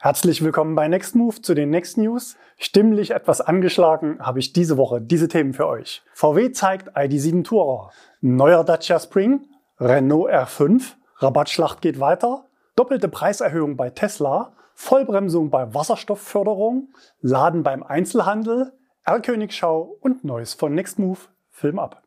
Herzlich willkommen bei Next Move zu den Next News. Stimmlich etwas angeschlagen habe ich diese Woche diese Themen für euch. VW zeigt ID7 Tourer, neuer Dacia Spring, Renault R5, Rabattschlacht geht weiter, doppelte Preiserhöhung bei Tesla, Vollbremsung bei Wasserstoffförderung, Laden beim Einzelhandel, R-Königschau und Neues von Next Move. Film ab.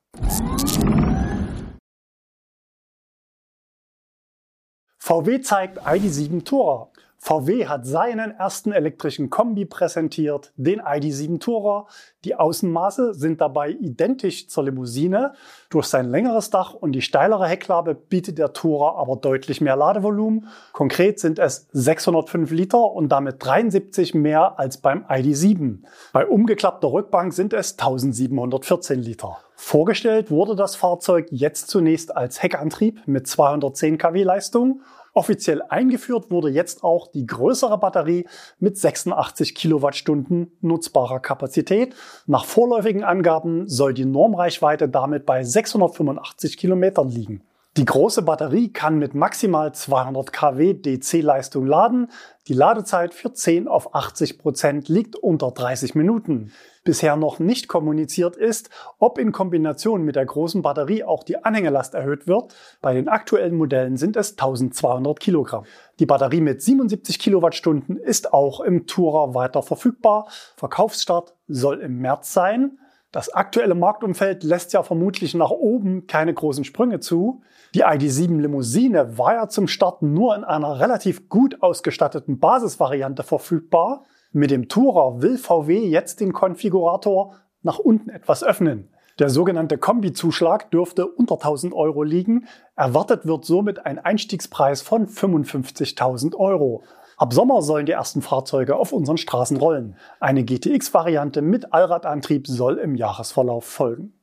VW zeigt ID7 Tourer. VW hat seinen ersten elektrischen Kombi präsentiert, den ID7 Tourer. Die Außenmaße sind dabei identisch zur Limousine. Durch sein längeres Dach und die steilere Heckklappe bietet der Tourer aber deutlich mehr Ladevolumen. Konkret sind es 605 Liter und damit 73 mehr als beim ID7. Bei umgeklappter Rückbank sind es 1714 Liter. Vorgestellt wurde das Fahrzeug jetzt zunächst als Heckantrieb mit 210 kW Leistung Offiziell eingeführt wurde jetzt auch die größere Batterie mit 86 Kilowattstunden nutzbarer Kapazität. Nach vorläufigen Angaben soll die Normreichweite damit bei 685 Kilometern liegen. Die große Batterie kann mit maximal 200 kW DC-Leistung laden. Die Ladezeit für 10 auf 80 Prozent liegt unter 30 Minuten. Bisher noch nicht kommuniziert ist, ob in Kombination mit der großen Batterie auch die Anhängelast erhöht wird. Bei den aktuellen Modellen sind es 1200 Kilogramm. Die Batterie mit 77 Kilowattstunden ist auch im Tourer weiter verfügbar. Verkaufsstart soll im März sein. Das aktuelle Marktumfeld lässt ja vermutlich nach oben keine großen Sprünge zu. Die ID7 Limousine war ja zum Start nur in einer relativ gut ausgestatteten Basisvariante verfügbar. Mit dem Tourer will VW jetzt den Konfigurator nach unten etwas öffnen. Der sogenannte Kombizuschlag dürfte unter 1000 Euro liegen. Erwartet wird somit ein Einstiegspreis von 55.000 Euro. Ab Sommer sollen die ersten Fahrzeuge auf unseren Straßen rollen. Eine GTX-Variante mit Allradantrieb soll im Jahresverlauf folgen.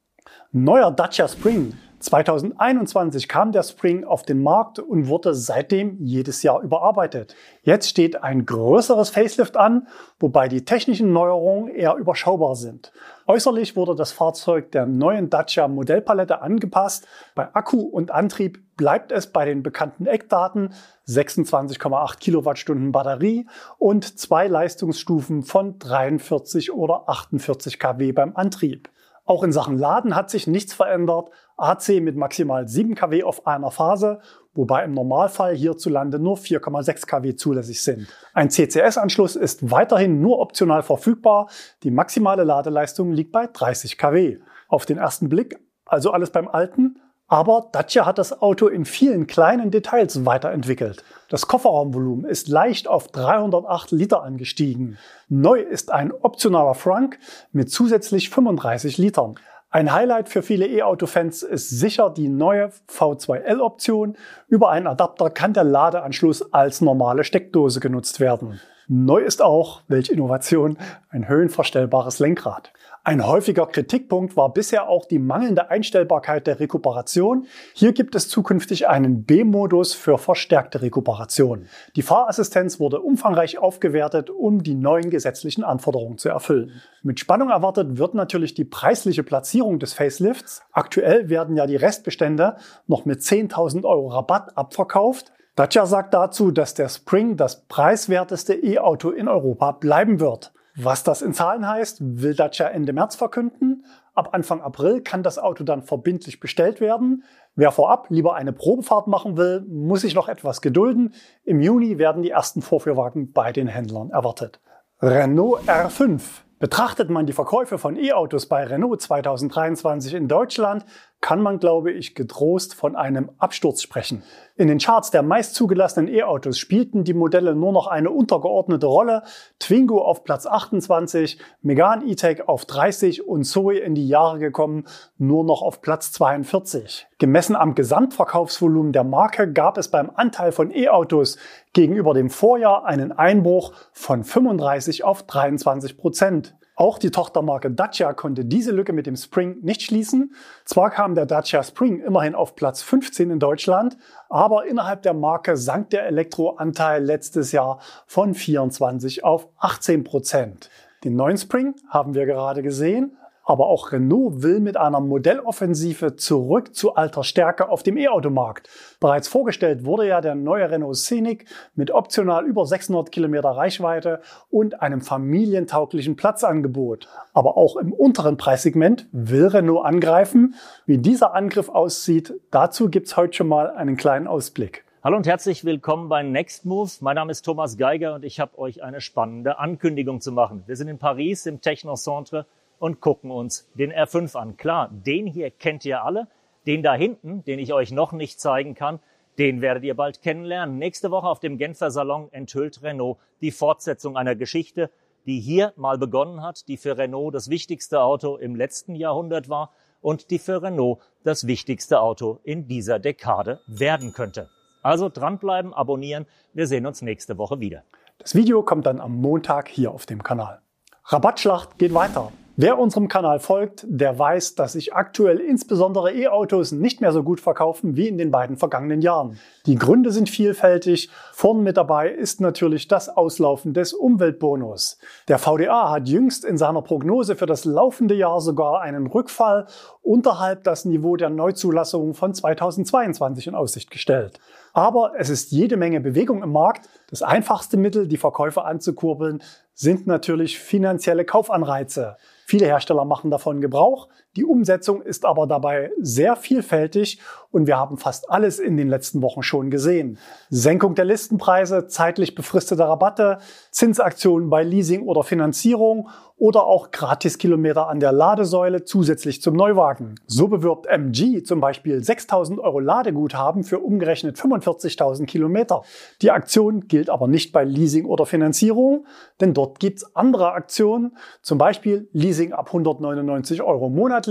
Neuer Dacia Spring 2021 kam der Spring auf den Markt und wurde seitdem jedes Jahr überarbeitet. Jetzt steht ein größeres Facelift an, wobei die technischen Neuerungen eher überschaubar sind. Äußerlich wurde das Fahrzeug der neuen Dacia Modellpalette angepasst. Bei Akku und Antrieb bleibt es bei den bekannten Eckdaten 26,8 Kilowattstunden Batterie und zwei Leistungsstufen von 43 oder 48 kW beim Antrieb. Auch in Sachen Laden hat sich nichts verändert. AC mit maximal 7 kW auf einer Phase, wobei im Normalfall hierzulande nur 4,6 kW zulässig sind. Ein CCS-Anschluss ist weiterhin nur optional verfügbar. Die maximale Ladeleistung liegt bei 30 kW. Auf den ersten Blick also alles beim Alten, aber Dacia hat das Auto in vielen kleinen Details weiterentwickelt. Das Kofferraumvolumen ist leicht auf 308 Liter angestiegen. Neu ist ein optionaler Frunk mit zusätzlich 35 Litern. Ein Highlight für viele E-Auto-Fans ist sicher die neue V2L-Option. Über einen Adapter kann der Ladeanschluss als normale Steckdose genutzt werden. Neu ist auch, welche Innovation, ein höhenverstellbares Lenkrad. Ein häufiger Kritikpunkt war bisher auch die mangelnde Einstellbarkeit der Rekuperation. Hier gibt es zukünftig einen B-Modus für verstärkte Rekuperation. Die Fahrassistenz wurde umfangreich aufgewertet, um die neuen gesetzlichen Anforderungen zu erfüllen. Mit Spannung erwartet wird natürlich die preisliche Platzierung des Facelifts. Aktuell werden ja die Restbestände noch mit 10.000 Euro Rabatt abverkauft. Dacia sagt dazu, dass der Spring das preiswerteste E-Auto in Europa bleiben wird. Was das in Zahlen heißt, will Dacia Ende März verkünden. Ab Anfang April kann das Auto dann verbindlich bestellt werden. Wer vorab lieber eine Probefahrt machen will, muss sich noch etwas gedulden. Im Juni werden die ersten Vorführwagen bei den Händlern erwartet. Renault R5 Betrachtet man die Verkäufe von E-Autos bei Renault 2023 in Deutschland, kann man, glaube ich, getrost von einem Absturz sprechen. In den Charts der meist zugelassenen E-Autos spielten die Modelle nur noch eine untergeordnete Rolle. Twingo auf Platz 28, Megane E-Tech auf 30 und Zoe in die Jahre gekommen nur noch auf Platz 42. Gemessen am Gesamtverkaufsvolumen der Marke gab es beim Anteil von E-Autos gegenüber dem Vorjahr einen Einbruch von 35 auf 23 Prozent. Auch die Tochtermarke Dacia konnte diese Lücke mit dem Spring nicht schließen. Zwar kam der Dacia Spring immerhin auf Platz 15 in Deutschland, aber innerhalb der Marke sank der Elektroanteil letztes Jahr von 24 auf 18 Prozent. Den neuen Spring haben wir gerade gesehen. Aber auch Renault will mit einer Modelloffensive zurück zu alter Stärke auf dem E-Automarkt. Bereits vorgestellt wurde ja der neue Renault Scenic mit optional über 600 Kilometer Reichweite und einem familientauglichen Platzangebot. Aber auch im unteren Preissegment will Renault angreifen. Wie dieser Angriff aussieht, dazu gibt's heute schon mal einen kleinen Ausblick. Hallo und herzlich willkommen bei Next Move. Mein Name ist Thomas Geiger und ich habe euch eine spannende Ankündigung zu machen. Wir sind in Paris im Technocentre und gucken uns den R5 an. Klar, den hier kennt ihr alle. Den da hinten, den ich euch noch nicht zeigen kann, den werdet ihr bald kennenlernen. Nächste Woche auf dem Genfer Salon enthüllt Renault die Fortsetzung einer Geschichte, die hier mal begonnen hat, die für Renault das wichtigste Auto im letzten Jahrhundert war und die für Renault das wichtigste Auto in dieser Dekade werden könnte. Also dranbleiben, abonnieren. Wir sehen uns nächste Woche wieder. Das Video kommt dann am Montag hier auf dem Kanal. Rabattschlacht geht weiter. Wer unserem Kanal folgt, der weiß, dass sich aktuell insbesondere E-Autos nicht mehr so gut verkaufen wie in den beiden vergangenen Jahren. Die Gründe sind vielfältig. Vorn mit dabei ist natürlich das Auslaufen des Umweltbonus. Der VDA hat jüngst in seiner Prognose für das laufende Jahr sogar einen Rückfall unterhalb das Niveau der Neuzulassungen von 2022 in Aussicht gestellt. Aber es ist jede Menge Bewegung im Markt. Das einfachste Mittel, die Verkäufe anzukurbeln, sind natürlich finanzielle Kaufanreize. Viele Hersteller machen davon Gebrauch. Die Umsetzung ist aber dabei sehr vielfältig und wir haben fast alles in den letzten Wochen schon gesehen. Senkung der Listenpreise, zeitlich befristete Rabatte, Zinsaktionen bei Leasing oder Finanzierung oder auch Gratiskilometer an der Ladesäule zusätzlich zum Neuwagen. So bewirbt MG zum Beispiel 6000 Euro Ladeguthaben für umgerechnet 45.000 Kilometer. Die Aktion gilt aber nicht bei Leasing oder Finanzierung, denn dort gibt's andere Aktionen, zum Beispiel Leasing ab 199 Euro monatlich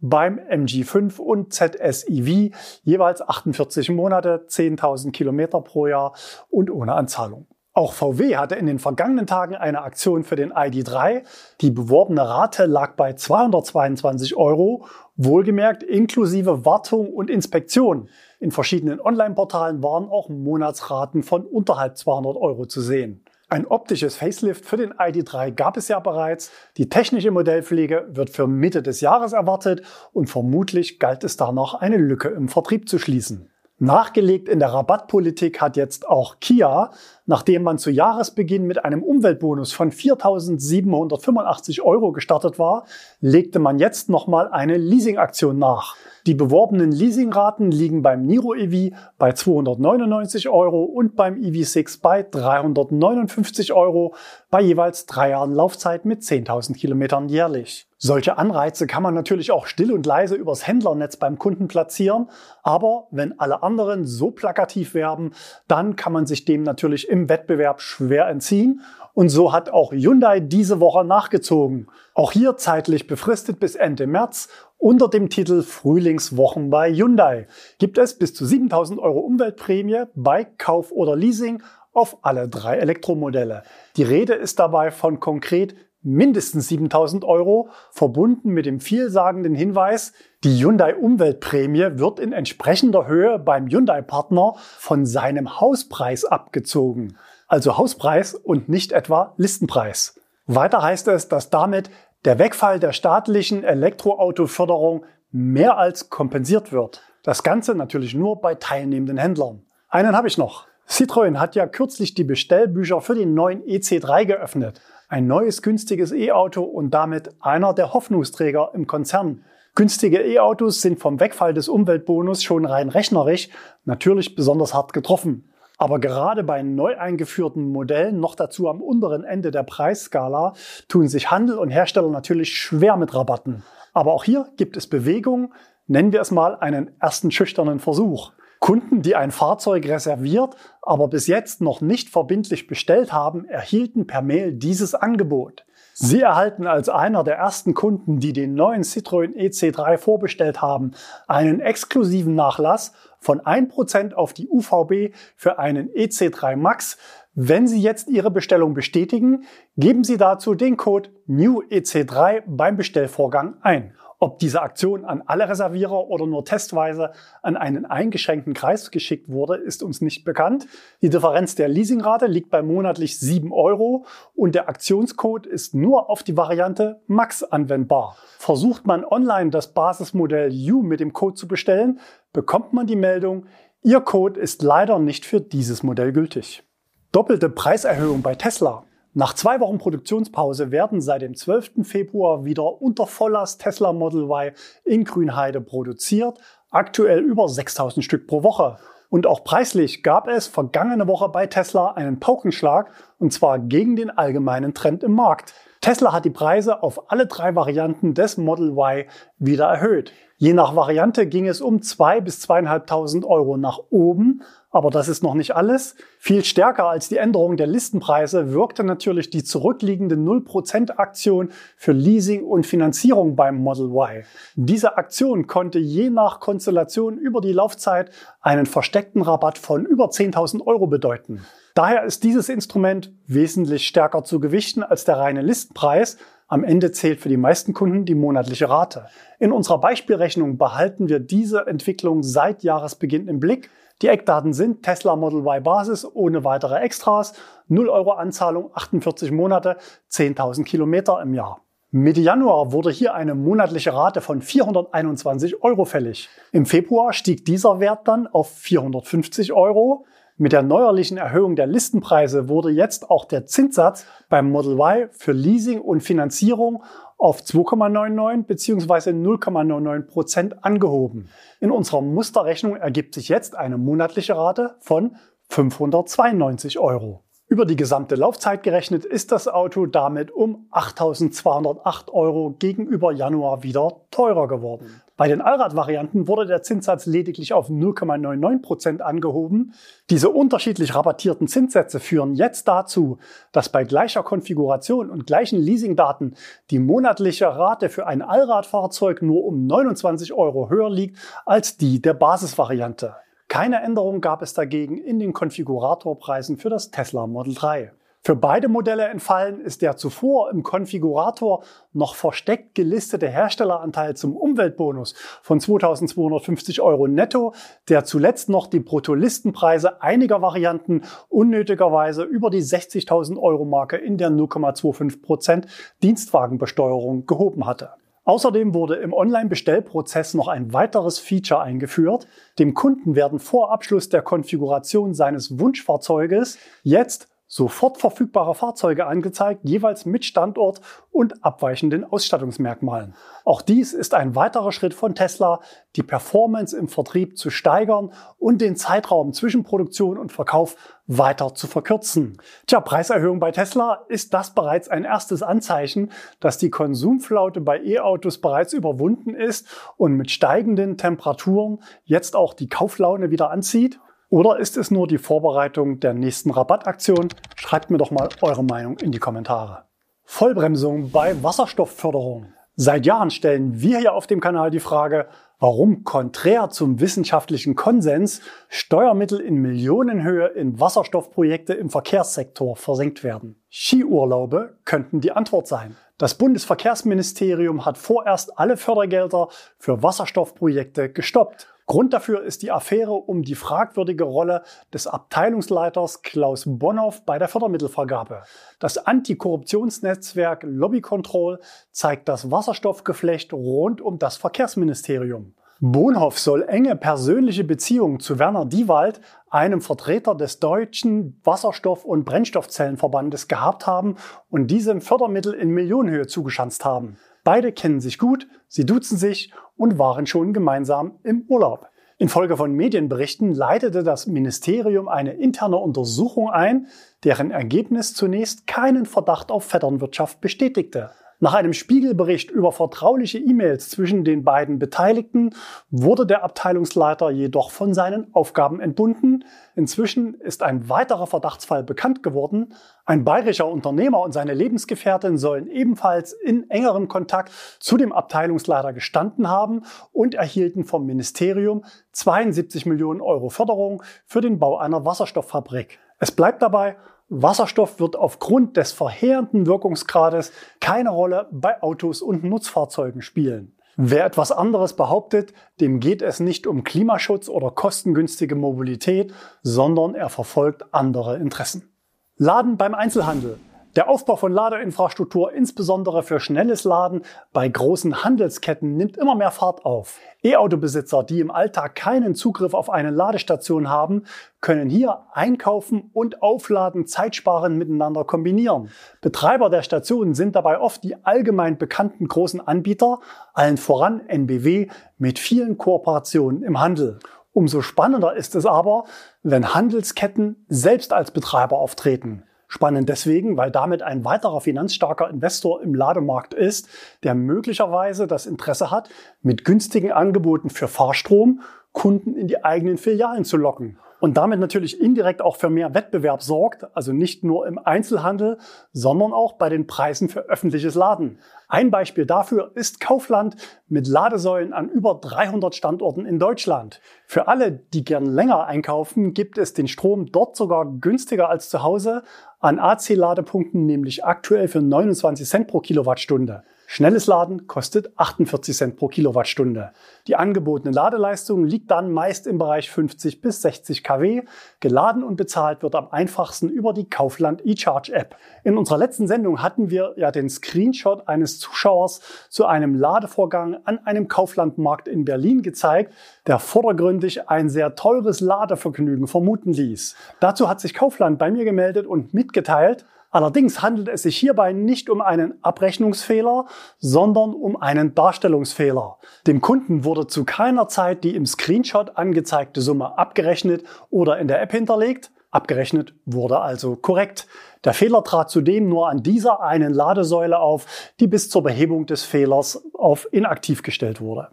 beim MG5 und ZSEV jeweils 48 Monate, 10.000 Kilometer pro Jahr und ohne Anzahlung. Auch VW hatte in den vergangenen Tagen eine Aktion für den ID3. Die beworbene Rate lag bei 222 Euro, wohlgemerkt inklusive Wartung und Inspektion. In verschiedenen Online-Portalen waren auch Monatsraten von unterhalb 200 Euro zu sehen. Ein optisches Facelift für den ID3 gab es ja bereits. Die technische Modellpflege wird für Mitte des Jahres erwartet und vermutlich galt es da noch eine Lücke im Vertrieb zu schließen. Nachgelegt in der Rabattpolitik hat jetzt auch Kia, nachdem man zu Jahresbeginn mit einem Umweltbonus von 4.785 Euro gestartet war, legte man jetzt nochmal eine Leasingaktion nach. Die beworbenen Leasingraten liegen beim Niro EV bei 299 Euro und beim EV6 bei 359 Euro bei jeweils drei Jahren Laufzeit mit 10.000 Kilometern jährlich. Solche Anreize kann man natürlich auch still und leise übers Händlernetz beim Kunden platzieren, aber wenn alle anderen so plakativ werben, dann kann man sich dem natürlich im Wettbewerb schwer entziehen und so hat auch Hyundai diese Woche nachgezogen. Auch hier zeitlich befristet bis Ende März unter dem Titel Frühlingswochen bei Hyundai gibt es bis zu 7000 Euro Umweltprämie bei Kauf oder Leasing auf alle drei Elektromodelle. Die Rede ist dabei von konkret mindestens 7000 Euro, verbunden mit dem vielsagenden Hinweis, die Hyundai Umweltprämie wird in entsprechender Höhe beim Hyundai-Partner von seinem Hauspreis abgezogen also Hauspreis und nicht etwa Listenpreis. Weiter heißt es, dass damit der Wegfall der staatlichen Elektroautoförderung mehr als kompensiert wird. Das Ganze natürlich nur bei teilnehmenden Händlern. Einen habe ich noch. Citroën hat ja kürzlich die Bestellbücher für den neuen EC3 geöffnet. Ein neues günstiges E-Auto und damit einer der Hoffnungsträger im Konzern. Günstige E-Autos sind vom Wegfall des Umweltbonus schon rein rechnerisch natürlich besonders hart getroffen. Aber gerade bei neu eingeführten Modellen, noch dazu am unteren Ende der Preisskala, tun sich Handel und Hersteller natürlich schwer mit Rabatten. Aber auch hier gibt es Bewegung, nennen wir es mal einen ersten schüchternen Versuch. Kunden, die ein Fahrzeug reserviert, aber bis jetzt noch nicht verbindlich bestellt haben, erhielten per Mail dieses Angebot. Sie erhalten als einer der ersten Kunden, die den neuen Citroën EC3 vorbestellt haben, einen exklusiven Nachlass von 1% auf die UVB für einen EC3 Max. Wenn Sie jetzt Ihre Bestellung bestätigen, geben Sie dazu den Code NEWEC3 beim Bestellvorgang ein. Ob diese Aktion an alle Reservierer oder nur testweise an einen eingeschränkten Kreis geschickt wurde, ist uns nicht bekannt. Die Differenz der Leasingrate liegt bei monatlich 7 Euro und der Aktionscode ist nur auf die Variante Max anwendbar. Versucht man online das Basismodell U mit dem Code zu bestellen, bekommt man die Meldung, Ihr Code ist leider nicht für dieses Modell gültig. Doppelte Preiserhöhung bei Tesla. Nach zwei Wochen Produktionspause werden seit dem 12. Februar wieder unter Volllast Tesla Model Y in Grünheide produziert, aktuell über 6000 Stück pro Woche. Und auch preislich gab es vergangene Woche bei Tesla einen Paukenschlag, und zwar gegen den allgemeinen Trend im Markt. Tesla hat die Preise auf alle drei Varianten des Model Y wieder erhöht. Je nach Variante ging es um zwei bis zweieinhalbtausend Euro nach oben, aber das ist noch nicht alles. Viel stärker als die Änderung der Listenpreise wirkte natürlich die zurückliegende 0% Aktion für Leasing und Finanzierung beim Model Y. Diese Aktion konnte je nach Konstellation über die Laufzeit einen versteckten Rabatt von über 10.000 Euro bedeuten. Daher ist dieses Instrument wesentlich stärker zu gewichten als der reine Listenpreis. Am Ende zählt für die meisten Kunden die monatliche Rate. In unserer Beispielrechnung behalten wir diese Entwicklung seit Jahresbeginn im Blick. Die Eckdaten sind Tesla Model Y Basis ohne weitere Extras, 0 Euro Anzahlung, 48 Monate, 10.000 Kilometer im Jahr. Mitte Januar wurde hier eine monatliche Rate von 421 Euro fällig. Im Februar stieg dieser Wert dann auf 450 Euro. Mit der neuerlichen Erhöhung der Listenpreise wurde jetzt auch der Zinssatz beim Model Y für Leasing und Finanzierung auf 2,99 bzw. 0,99 Prozent angehoben. In unserer Musterrechnung ergibt sich jetzt eine monatliche Rate von 592 Euro. Über die gesamte Laufzeit gerechnet ist das Auto damit um 8.208 Euro gegenüber Januar wieder teurer geworden. Bei den Allrad-Varianten wurde der Zinssatz lediglich auf 0,99 Prozent angehoben. Diese unterschiedlich rabattierten Zinssätze führen jetzt dazu, dass bei gleicher Konfiguration und gleichen Leasingdaten die monatliche Rate für ein Allradfahrzeug nur um 29 Euro höher liegt als die der Basisvariante. Keine Änderung gab es dagegen in den Konfiguratorpreisen für das Tesla Model 3. Für beide Modelle entfallen ist der zuvor im Konfigurator noch versteckt gelistete Herstelleranteil zum Umweltbonus von 2250 Euro netto, der zuletzt noch die Bruttolistenpreise einiger Varianten unnötigerweise über die 60.000 Euro Marke in der 0,25% Dienstwagenbesteuerung gehoben hatte. Außerdem wurde im Online-Bestellprozess noch ein weiteres Feature eingeführt. Dem Kunden werden vor Abschluss der Konfiguration seines Wunschfahrzeuges jetzt sofort verfügbare Fahrzeuge angezeigt, jeweils mit Standort und abweichenden Ausstattungsmerkmalen. Auch dies ist ein weiterer Schritt von Tesla, die Performance im Vertrieb zu steigern und den Zeitraum zwischen Produktion und Verkauf weiter zu verkürzen. Tja, Preiserhöhung bei Tesla ist das bereits ein erstes Anzeichen, dass die Konsumflaute bei E-Autos bereits überwunden ist und mit steigenden Temperaturen jetzt auch die Kauflaune wieder anzieht? Oder ist es nur die Vorbereitung der nächsten Rabattaktion? Schreibt mir doch mal eure Meinung in die Kommentare. Vollbremsung bei Wasserstoffförderung. Seit Jahren stellen wir hier auf dem Kanal die Frage, warum konträr zum wissenschaftlichen Konsens Steuermittel in Millionenhöhe in Wasserstoffprojekte im Verkehrssektor versenkt werden. Skiurlaube könnten die Antwort sein. Das Bundesverkehrsministerium hat vorerst alle Fördergelder für Wasserstoffprojekte gestoppt. Grund dafür ist die Affäre um die fragwürdige Rolle des Abteilungsleiters Klaus Bonhoff bei der Fördermittelvergabe. Das Antikorruptionsnetzwerk Lobby Control zeigt das Wasserstoffgeflecht rund um das Verkehrsministerium. Bonhoff soll enge persönliche Beziehungen zu Werner Diewald, einem Vertreter des deutschen Wasserstoff- und Brennstoffzellenverbandes, gehabt haben und diesem Fördermittel in Millionenhöhe zugeschanzt haben. Beide kennen sich gut, sie duzen sich und waren schon gemeinsam im Urlaub. Infolge von Medienberichten leitete das Ministerium eine interne Untersuchung ein, deren Ergebnis zunächst keinen Verdacht auf Vetternwirtschaft bestätigte. Nach einem Spiegelbericht über vertrauliche E-Mails zwischen den beiden Beteiligten wurde der Abteilungsleiter jedoch von seinen Aufgaben entbunden. Inzwischen ist ein weiterer Verdachtsfall bekannt geworden. Ein bayerischer Unternehmer und seine Lebensgefährtin sollen ebenfalls in engerem Kontakt zu dem Abteilungsleiter gestanden haben und erhielten vom Ministerium 72 Millionen Euro Förderung für den Bau einer Wasserstofffabrik. Es bleibt dabei, Wasserstoff wird aufgrund des verheerenden Wirkungsgrades keine Rolle bei Autos und Nutzfahrzeugen spielen. Wer etwas anderes behauptet, dem geht es nicht um Klimaschutz oder kostengünstige Mobilität, sondern er verfolgt andere Interessen. Laden beim Einzelhandel. Der Aufbau von Ladeinfrastruktur, insbesondere für schnelles Laden bei großen Handelsketten, nimmt immer mehr Fahrt auf. E-Auto-Besitzer, die im Alltag keinen Zugriff auf eine Ladestation haben, können hier einkaufen und aufladen, Zeitsparen miteinander kombinieren. Betreiber der Stationen sind dabei oft die allgemein bekannten großen Anbieter, allen voran NBW, mit vielen Kooperationen im Handel. Umso spannender ist es aber, wenn Handelsketten selbst als Betreiber auftreten. Spannend deswegen, weil damit ein weiterer finanzstarker Investor im Lademarkt ist, der möglicherweise das Interesse hat, mit günstigen Angeboten für Fahrstrom Kunden in die eigenen Filialen zu locken und damit natürlich indirekt auch für mehr Wettbewerb sorgt, also nicht nur im Einzelhandel, sondern auch bei den Preisen für öffentliches Laden. Ein Beispiel dafür ist Kaufland mit Ladesäulen an über 300 Standorten in Deutschland. Für alle, die gern länger einkaufen, gibt es den Strom dort sogar günstiger als zu Hause an AC-Ladepunkten, nämlich aktuell für 29 Cent pro Kilowattstunde. Schnelles Laden kostet 48 Cent pro Kilowattstunde. Die angebotene Ladeleistung liegt dann meist im Bereich 50 bis 60 kW. Geladen und bezahlt wird am einfachsten über die Kaufland eCharge App. In unserer letzten Sendung hatten wir ja den Screenshot eines Zuschauers zu einem Ladevorgang an einem Kauflandmarkt in Berlin gezeigt, der vordergründig ein sehr teures Ladevergnügen vermuten ließ. Dazu hat sich Kaufland bei mir gemeldet und mitgeteilt, Allerdings handelt es sich hierbei nicht um einen Abrechnungsfehler, sondern um einen Darstellungsfehler. Dem Kunden wurde zu keiner Zeit die im Screenshot angezeigte Summe abgerechnet oder in der App hinterlegt. Abgerechnet wurde also korrekt. Der Fehler trat zudem nur an dieser einen Ladesäule auf, die bis zur Behebung des Fehlers auf inaktiv gestellt wurde.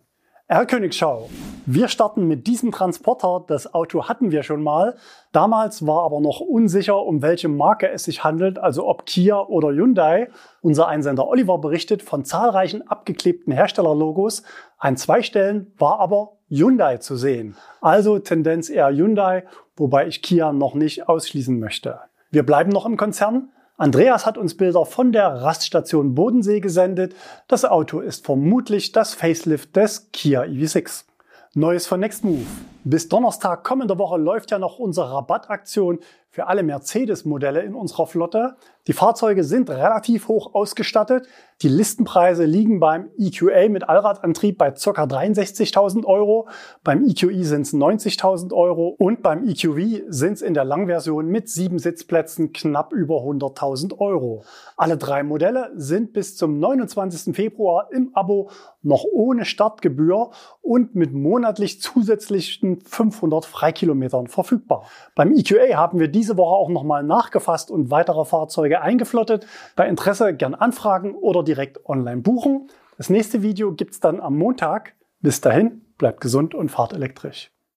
Herr Königschau, wir starten mit diesem Transporter. Das Auto hatten wir schon mal. Damals war aber noch unsicher, um welche Marke es sich handelt, also ob Kia oder Hyundai. Unser Einsender Oliver berichtet von zahlreichen abgeklebten Herstellerlogos. An zwei Stellen war aber Hyundai zu sehen. Also Tendenz eher Hyundai, wobei ich Kia noch nicht ausschließen möchte. Wir bleiben noch im Konzern. Andreas hat uns Bilder von der Raststation Bodensee gesendet. Das Auto ist vermutlich das Facelift des Kia EV6. Neues von Nextmove. Bis Donnerstag kommender Woche läuft ja noch unsere Rabattaktion für alle Mercedes-Modelle in unserer Flotte. Die Fahrzeuge sind relativ hoch ausgestattet. Die Listenpreise liegen beim EQA mit Allradantrieb bei ca. 63.000 Euro. Beim EQE sind es 90.000 Euro und beim EQV sind es in der Langversion mit sieben Sitzplätzen knapp über 100.000 Euro. Alle drei Modelle sind bis zum 29. Februar im Abo noch ohne Startgebühr und mit monatlich zusätzlichen 500 Freikilometern verfügbar. Beim EQA haben wir diese Woche auch nochmal nachgefasst und weitere Fahrzeuge eingeflottet. Bei Interesse gern anfragen oder direkt online buchen. Das nächste Video gibt's dann am Montag. Bis dahin, bleibt gesund und fahrt elektrisch.